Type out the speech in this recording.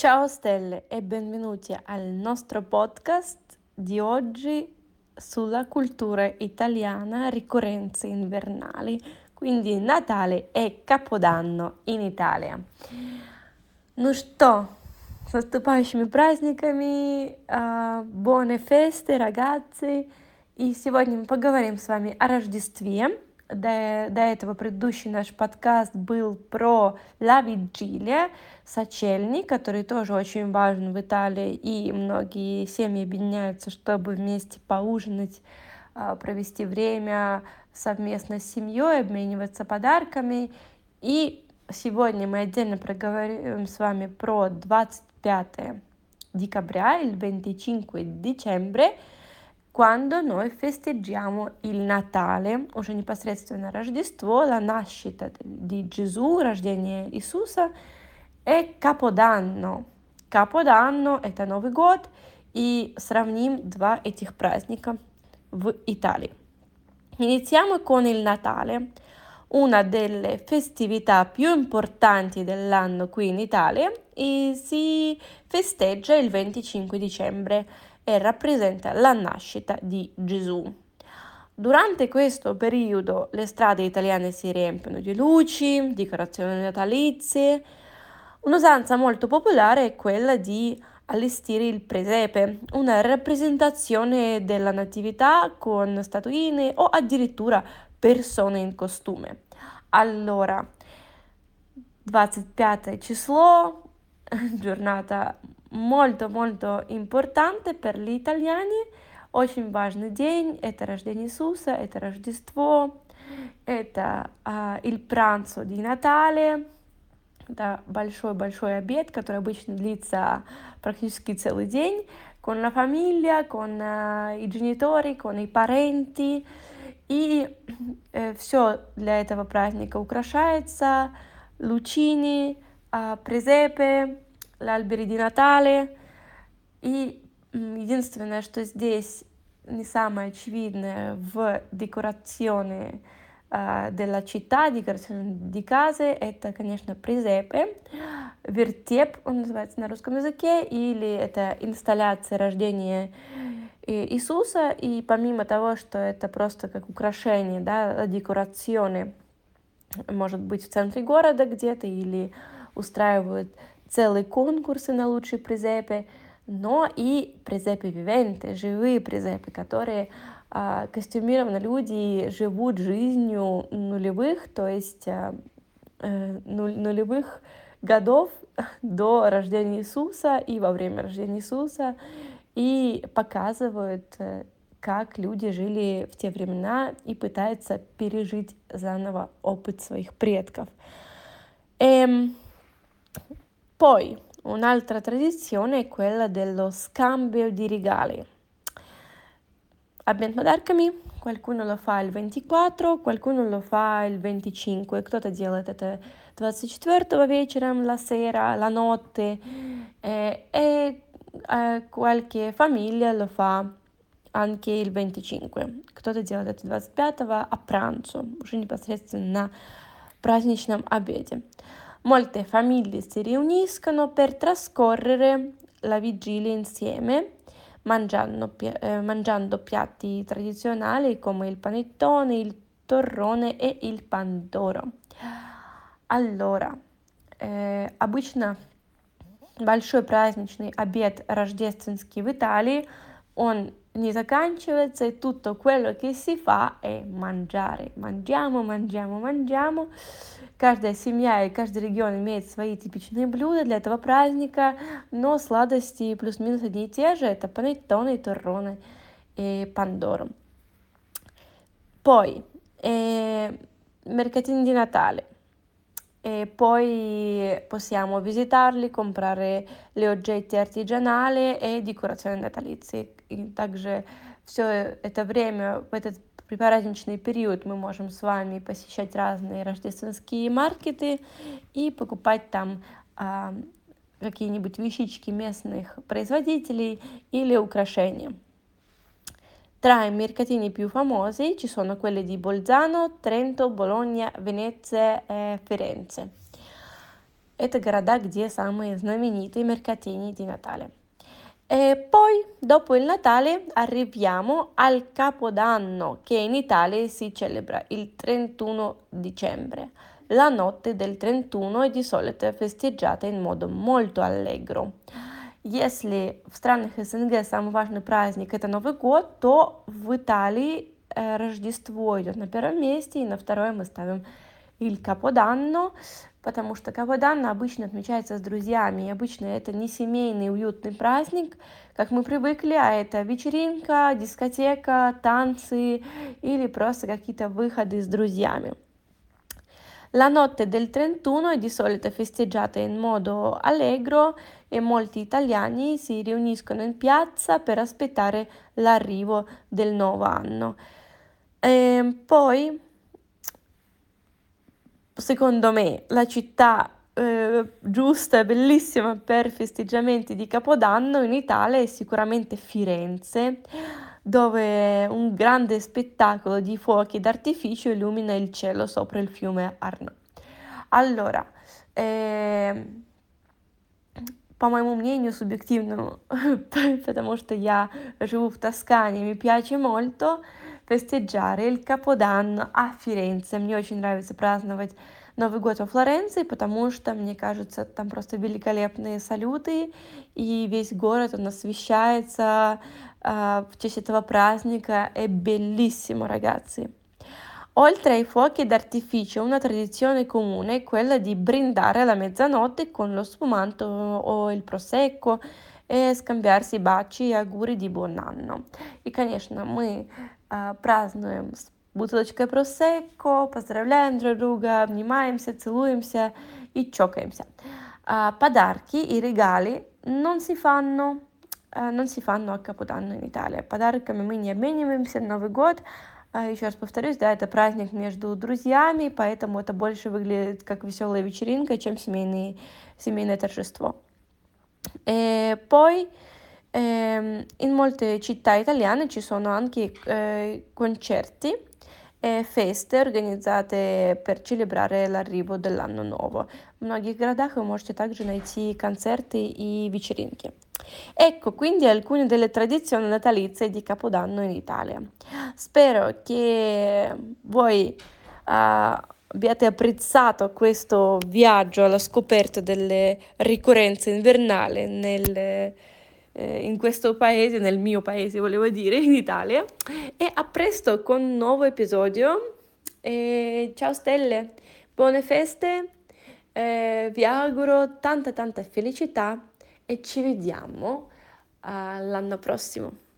Ciao stelle e benvenuti al nostro podcast di oggi sulla cultura italiana ricorrenze invernali, quindi Natale e Capodanno in Italia. Ну что, с наступающими праздниками, buone feste, ragazzi! И сегодня мы поговорим с вами о Рождестве. До, до этого предыдущий наш подкаст был про Ла Виджилия, сочельник, который тоже очень важен в Италии, и многие семьи объединяются, чтобы вместе поужинать, а, провести время совместно с семьей, обмениваться подарками. И сегодня мы отдельно проговорим с вами про 25 декабря, или 25 декабря, quando noi festeggiamo il Natale, уже непосредственно Рождество, la nascita di Gesù, рождение Иисуса, и Capodanno. Capodanno – это Новый год, и сравним два этих праздника в Италии. Iniziamo con il Natale, una delle festività più importanti dell'anno qui in Italia e si festeggia il 25 dicembre e rappresenta la nascita di Gesù. Durante questo periodo le strade italiane si riempiono di luci, decorazioni natalizie. Un'usanza molto popolare è quella di allestire il presepe, una rappresentazione della natività con statuine o addirittura persone in costume. Allora, 25 число, giornata molto molto importante per gli italiani, очень важный день, это рождение Иисуса, это Рождество, это а, il pranzo di Natale, это большой-большой обед, который обычно длится практически целый день, con la famiglia, con uh, i genitori, con i parenti, и э, все для этого праздника украшается, лучини, э, презепе, l'alberi di Natale. И единственное, что здесь не самое очевидное в декорационе uh, della città, декорационе di case, это, конечно, призепе. Вертеп, он называется на русском языке, или это инсталляция рождения Иисуса, и помимо того, что это просто как украшение, да, декорационе, может быть в центре города где-то, или устраивают целые конкурсы на лучшие презепы, но и презепы вивенты, живые презепы, которые а, костюмированы люди живут жизнью нулевых, то есть а, э, нулевых годов до рождения Иисуса и во время рождения Иисуса, и показывают, э, как люди жили в те времена и пытаются пережить заново опыт своих предков. Эм, Poi un'altra tradizione è quella dello scambio di regali. Обмен подарками. Qualcuno lo fa il 24, qualcuno lo fa il 25. Кто-то делает это 24 вечером, la sera, la notte. E, e eh, qualche famiglia lo fa anche il 25. Кто-то делает это 25 a pranzo, уже непосредственно на праздничном обеде. Molte famiglie si riuniscono per trascorrere la vigilia insieme, mangiando, eh, mangiando piatti tradizionali come il panettone, il torrone e il pandoro. Allora, э, обычно большой праздничный обед рождественский в Италии, он не заканчивается, e tutto quello che si fa è mangiare. Mangiamo, mangiamo, mangiamo. Каждая семья и каждый регион имеет свои типичные блюда для этого праздника, но сладости плюс-минус одни и те же. Это панеттоне, торроне e pandoro. Poi, eh, mercatini di Natale. E poi possiamo visitarli, comprare le oggetti artigianali e decorazioni natalizie. И также все это время, в при праздничный период мы можем с вами посещать разные рождественские маркеты и покупать там а, какие-нибудь вещички местных производителей или украшения. Tra i mercatini più famosi ci sono quelli di Bolzano, Trento, Bologna, Venezia e Firenze. это города, где самые знаменитые mercatini di Natale. E poi, dopo il Natale, arriviamo al Capodanno, che in Italia si celebra il 31 dicembre. La notte del 31 è di solito festeggiata in modo molto allegro. Если в странах СНГ самый важный праздник это Новый год, то в Италии э, Рождество идет на первом месте, и на второе мы ставим il Capodanno, потому что Каподанно обычно отмечается с друзьями, и обычно это не семейный уютный праздник, как мы привыкли, а это вечеринка, дискотека, танцы или просто какие-то выходы с друзьями. La notte del 31 è di solito festeggiata in modo allegro e molti italiani si riuniscono in piazza per aspettare l'arrivo del nuovo anno. E ehm, poi, secondo me, la città eh, giusta e bellissima per festeggiamenti di Capodanno in Italia è sicuramente Firenze dove un grande spettacolo di fuochi d'artificio illumina il cielo sopra il fiume Arno. Allora, э, по моему мнению субъективному, потому что я живу в Тоскане, mi piace molto festeggiare il Capodanno a Firenze. Мне очень нравится праздновать Новый год во Флоренции, потому что, мне кажется, там просто великолепные салюты, и весь город, он освещается uh, в честь этого праздника. È bellissimo, ragazzi. Oltre ai fuochi d'artificio, una tradizione comune è quella di brindare alla mezzanotte con lo spumanto o il prosecco e scambiarsi baci и auguri di buon anno. И, конечно, мы uh, празднуем с бутылочкой просекко, поздравляем друг друга, обнимаемся, целуемся и чокаемся. Uh, pодарки и реgali non si fanno, uh, non si fanno a Capodanno in Italia. Подарками мы не обмениваемся, Новый год, еще раз повторюсь, да, это праздник между друзьями, поэтому это больше выглядит как веселая вечеринка, чем семейный, семейное торжество. E poi ehm, in molte città italiane ci sono anche eh, concerti e feste организate per celebrare l'arrivo dell'anno nuovo. В многих городах вы можете также найти концерты и вечеринки. Ecco quindi alcune delle tradizioni natalizie di Capodanno in Italia. Spero che voi uh, abbiate apprezzato questo viaggio alla scoperta delle ricorrenze invernali nel eh, in questo paese, nel mio paese volevo dire, in Italia. E a presto con un nuovo episodio. E ciao stelle, buone feste, eh, vi auguro tanta tanta felicità e ci vediamo l'anno prossimo.